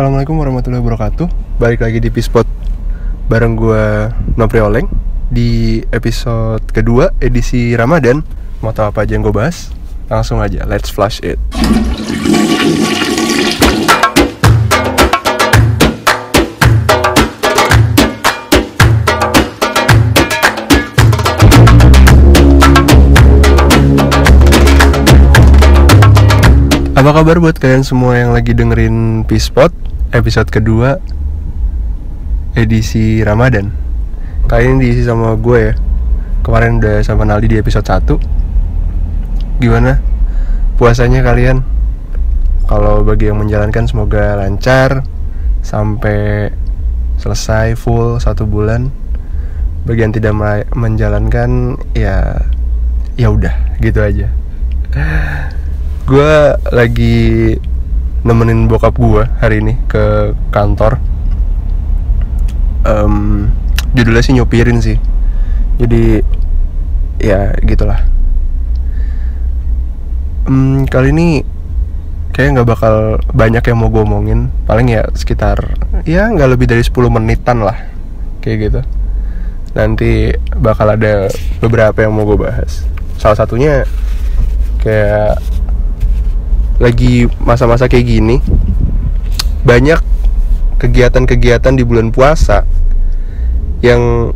Assalamualaikum warahmatullahi wabarakatuh. Balik lagi di Pispot Bareng gue Nopri Oleng. Di episode kedua edisi Ramadan Mau tahu apa aja yang gue bahas? Langsung aja, let's flash it. Apa kabar buat kalian semua yang lagi dengerin Pispot episode kedua edisi Ramadan. Kali ini diisi sama gue ya. Kemarin udah sama Naldi di episode 1 Gimana? Puasanya kalian? Kalau bagi yang menjalankan semoga lancar Sampai selesai full satu bulan. Bagi yang tidak menjalankan ya ya udah gitu aja. Gue lagi nemenin bokap gue hari ini ke kantor. Um, judulnya sih nyopirin sih. Jadi ya gitulah. Um, kali ini kayak nggak bakal banyak yang mau gue omongin. Paling ya sekitar ya nggak lebih dari 10 menitan lah kayak gitu. Nanti bakal ada beberapa yang mau gue bahas. Salah satunya kayak lagi masa-masa kayak gini banyak kegiatan-kegiatan di bulan puasa yang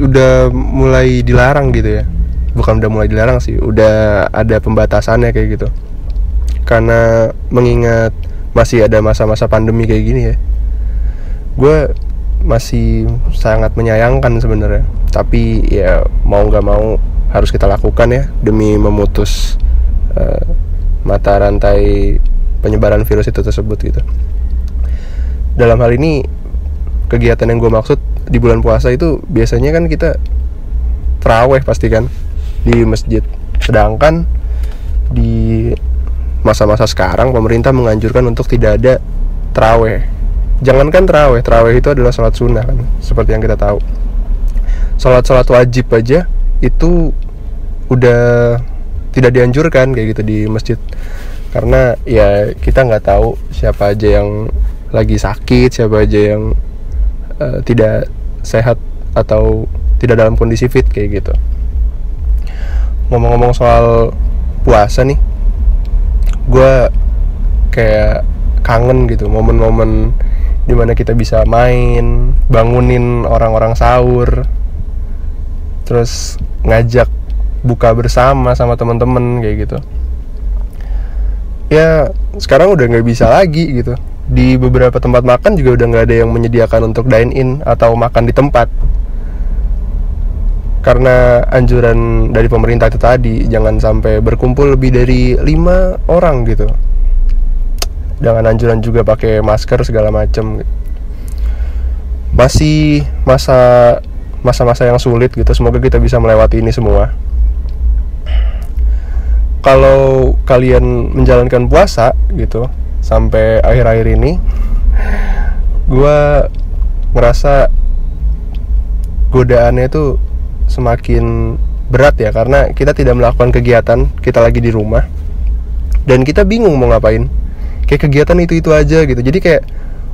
udah mulai dilarang gitu ya. Bukan udah mulai dilarang sih udah ada pembatasannya kayak gitu. Karena mengingat masih ada masa-masa pandemi kayak gini ya gue masih sangat menyayangkan sebenarnya. Tapi ya mau nggak mau harus kita lakukan ya demi memutus uh, mata rantai penyebaran virus itu tersebut gitu. Dalam hal ini kegiatan yang gue maksud di bulan puasa itu biasanya kan kita teraweh pasti kan di masjid. Sedangkan di masa-masa sekarang pemerintah menganjurkan untuk tidak ada teraweh jangankan teraweh teraweh itu adalah sholat sunnah kan seperti yang kita tahu. Sholat sholat wajib aja itu udah tidak dianjurkan kayak gitu di masjid. Karena ya kita nggak tahu siapa aja yang lagi sakit siapa aja yang uh, tidak sehat atau tidak dalam kondisi fit kayak gitu. Ngomong-ngomong soal puasa nih gue kayak kangen gitu momen-momen di mana kita bisa main bangunin orang-orang sahur terus ngajak buka bersama sama teman-teman kayak gitu. Ya sekarang udah nggak bisa lagi gitu. Di beberapa tempat makan juga udah nggak ada yang menyediakan untuk dine in atau makan di tempat. Karena anjuran dari pemerintah itu tadi jangan sampai berkumpul lebih dari lima orang gitu. Dengan anjuran juga pakai masker segala macam masih masa masa-masa yang sulit gitu. Semoga kita bisa melewati ini semua kalau kalian menjalankan puasa gitu sampai akhir-akhir ini gue ngerasa godaannya itu semakin berat ya karena kita tidak melakukan kegiatan kita lagi di rumah dan kita bingung mau ngapain. Kayak kegiatan itu itu aja gitu. Jadi kayak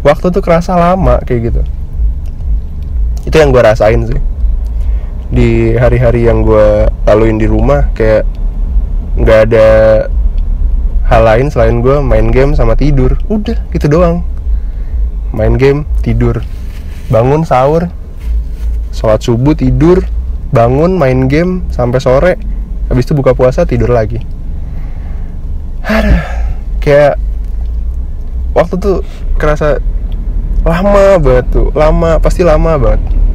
waktu tuh kerasa lama kayak gitu. Itu yang gue rasain sih. Di hari-hari yang gue laluin di rumah kayak nggak ada hal lain selain gue main game sama tidur. Udah gitu doang. Main game tidur. Bangun sahur. Sholat subuh tidur. Bangun main game sampai sore. Habis itu buka puasa tidur lagi. Aduh, kayak waktu tuh kerasa lama banget tuh. Lama pasti lama banget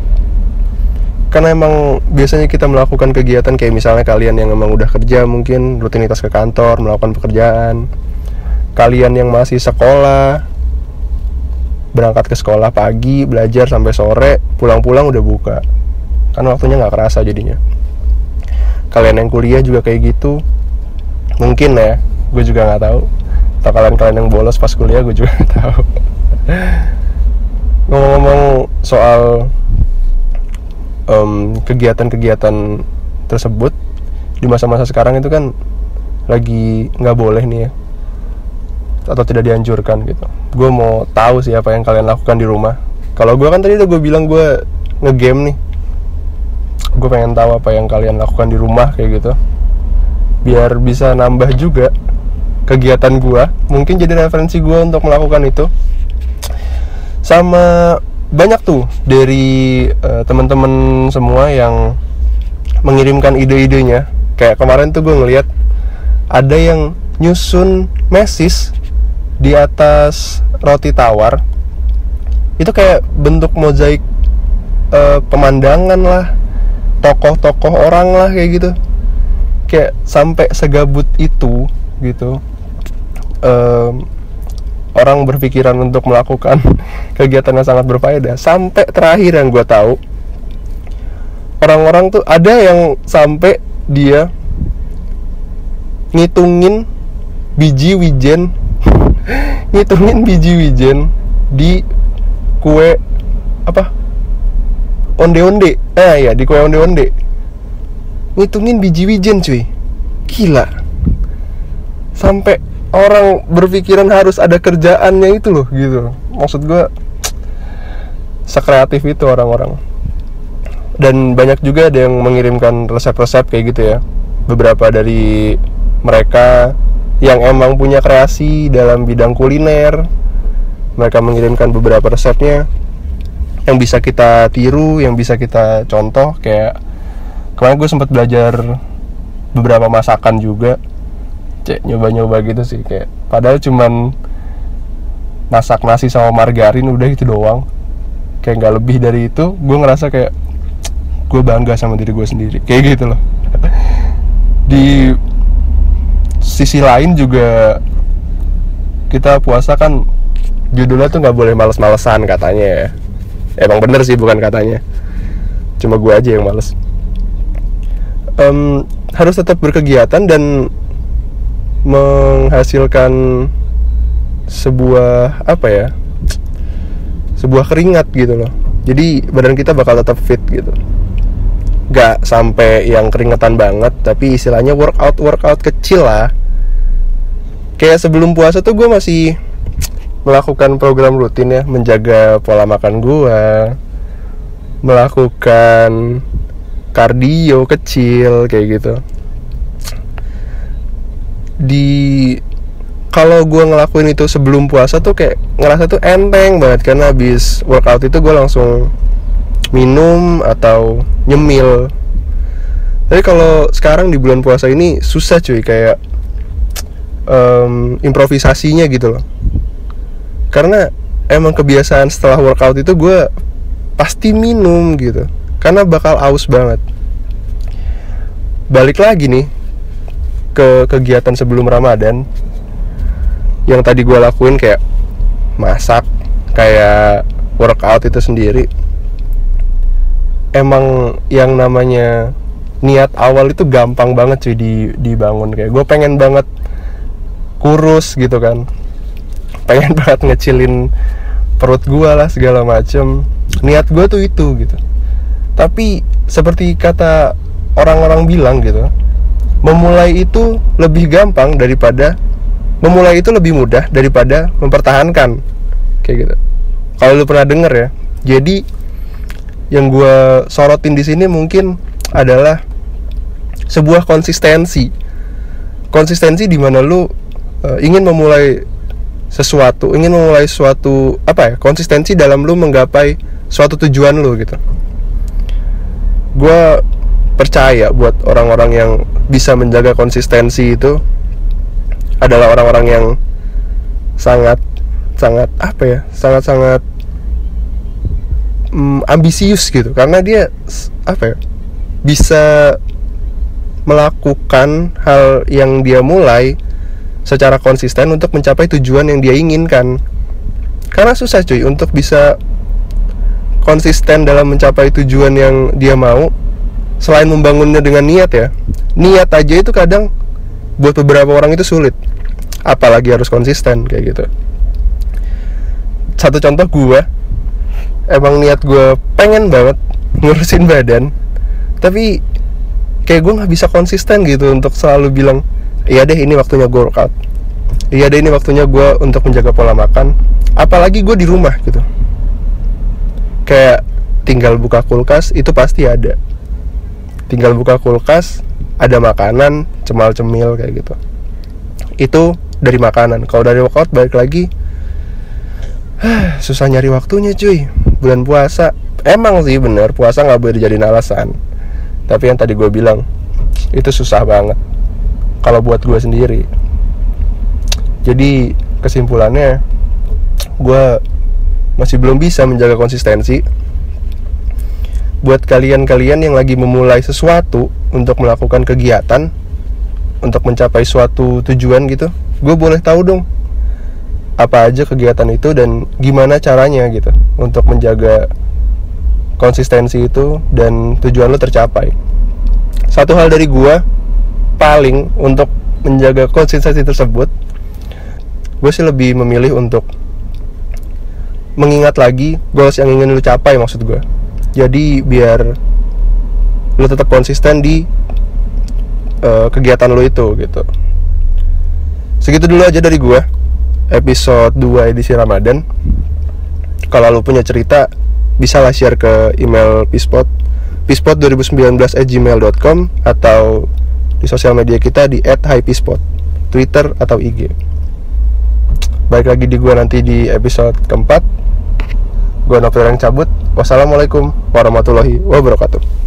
karena emang biasanya kita melakukan kegiatan kayak misalnya kalian yang emang udah kerja mungkin rutinitas ke kantor melakukan pekerjaan. Kalian yang masih sekolah berangkat ke sekolah pagi belajar sampai sore pulang-pulang udah buka. Kan waktunya nggak kerasa jadinya. Kalian yang kuliah juga kayak gitu. Mungkin ya gue juga nggak tahu. Atau kalian kalian yang bolos pas kuliah gue juga nggak tahu. Ngomong-ngomong soal kegiatan-kegiatan um, tersebut di masa-masa sekarang itu kan lagi nggak boleh nih ya atau tidak dianjurkan gitu. Gue mau tahu sih apa yang kalian lakukan di rumah. Kalau gue kan tadi udah gue bilang gue ngegame nih. Gue pengen tahu apa yang kalian lakukan di rumah kayak gitu. Biar bisa nambah juga kegiatan gue mungkin jadi referensi gue untuk melakukan itu. Sama banyak tuh dari uh, teman-teman semua yang mengirimkan ide-idenya. Kayak kemarin tuh gue ngeliat ada yang nyusun mesis di atas roti tawar. Itu kayak bentuk mozaik uh, pemandangan lah tokoh-tokoh orang lah kayak gitu. Kayak sampai segabut itu gitu um, orang berpikiran untuk melakukan kegiatan yang sangat berfaedah. Sampai terakhir yang gue tahu orang-orang tuh ada yang sampai dia ngitungin biji wijen ngitungin biji wijen di kue apa? Onde-onde. Ah ya di kue onde-onde. Ngitungin biji wijen cuy. Gila. Sampai orang berpikiran harus ada kerjaannya itu loh gitu. Maksud gue sekreatif itu orang-orang. Dan banyak juga ada yang mengirimkan resep-resep kayak gitu ya. Beberapa dari mereka yang emang punya kreasi dalam bidang kuliner mereka mengirimkan beberapa resepnya. Yang bisa kita tiru yang bisa kita contoh kayak kemarin gue sempat belajar beberapa masakan juga cek nyoba-nyoba gitu sih kayak padahal cuman masak nasi sama margarin udah itu doang. Kayak nggak lebih dari itu gue ngerasa kayak gue bangga sama diri gue sendiri kayak gitu loh. Di sisi lain juga kita puasa kan judulnya tuh nggak boleh males-malesan katanya ya. Emang bener sih bukan katanya. Cuma gue aja yang males. Um, harus tetap berkegiatan dan menghasilkan sebuah apa ya sebuah keringat gitu loh. Jadi badan kita bakal tetap fit gitu. Gak sampai yang keringetan banget tapi istilahnya workout workout kecil lah. Kayak sebelum puasa tuh gue masih melakukan program rutin ya menjaga pola makan gue melakukan kardio kecil kayak gitu di kalau gue ngelakuin itu sebelum puasa tuh kayak ngerasa tuh enteng banget. Karena habis workout itu gue langsung minum atau nyemil. Tapi kalau sekarang di bulan puasa ini susah cuy kayak um, improvisasinya gitu loh. Karena emang kebiasaan setelah workout itu gue pasti minum gitu. Karena bakal aus banget. Balik lagi nih ke kegiatan sebelum Ramadan yang tadi gue lakuin kayak masak kayak workout itu sendiri. Emang yang namanya niat awal itu gampang banget cuy di dibangun. Kayak gue pengen banget kurus gitu kan. Pengen banget ngecilin perut gue lah segala macem. Niat gue tuh itu gitu. Tapi seperti kata orang-orang bilang gitu memulai itu lebih gampang daripada memulai itu lebih mudah daripada mempertahankan. Kayak gitu. Kalau lu pernah denger ya. Jadi yang gue sorotin di sini mungkin adalah sebuah konsistensi. Konsistensi di mana lu uh, ingin memulai sesuatu, ingin memulai suatu apa ya konsistensi dalam lu menggapai suatu tujuan lu gitu. Gue percaya buat orang-orang yang bisa menjaga konsistensi itu adalah orang-orang yang sangat sangat apa ya sangat sangat mm, ambisius gitu. Karena dia apa ya bisa melakukan hal yang dia mulai secara konsisten untuk mencapai tujuan yang dia inginkan. Karena susah cuy untuk bisa konsisten dalam mencapai tujuan yang dia mau selain membangunnya dengan niat ya niat aja itu kadang buat beberapa orang itu sulit. Apalagi harus konsisten kayak gitu. Satu contoh gue emang niat gue pengen banget ngurusin badan tapi kayak gue nggak bisa konsisten gitu untuk selalu bilang iya deh ini waktunya gue workout iya deh ini waktunya gue untuk menjaga pola makan. Apalagi gue di rumah gitu. Kayak tinggal buka kulkas itu pasti ada tinggal buka kulkas ada makanan cemal cemil kayak gitu. Itu dari makanan. Kalau dari workout balik lagi susah nyari waktunya cuy. Bulan puasa. Emang sih bener puasa nggak boleh dijadiin alasan. Tapi yang tadi gue bilang itu susah banget. Kalau buat gue sendiri. Jadi kesimpulannya gue masih belum bisa menjaga konsistensi buat kalian-kalian yang lagi memulai sesuatu untuk melakukan kegiatan untuk mencapai suatu tujuan gitu gue boleh tahu dong apa aja kegiatan itu dan gimana caranya gitu untuk menjaga konsistensi itu dan tujuan lo tercapai. Satu hal dari gue paling untuk menjaga konsistensi tersebut gue sih lebih memilih untuk mengingat lagi goals yang ingin lu capai maksud gue jadi biar lu tetap konsisten di uh, kegiatan lu itu gitu. Segitu dulu aja dari gue episode 2 edisi Ramadan. Kalau lu punya cerita bisa lah share ke email pispot pispot2019 at gmail.com atau di sosial media kita di @hypispot Twitter atau IG baik lagi di gue nanti di episode keempat gue Novel yang cabut. Wassalamualaikum warahmatullahi wabarakatuh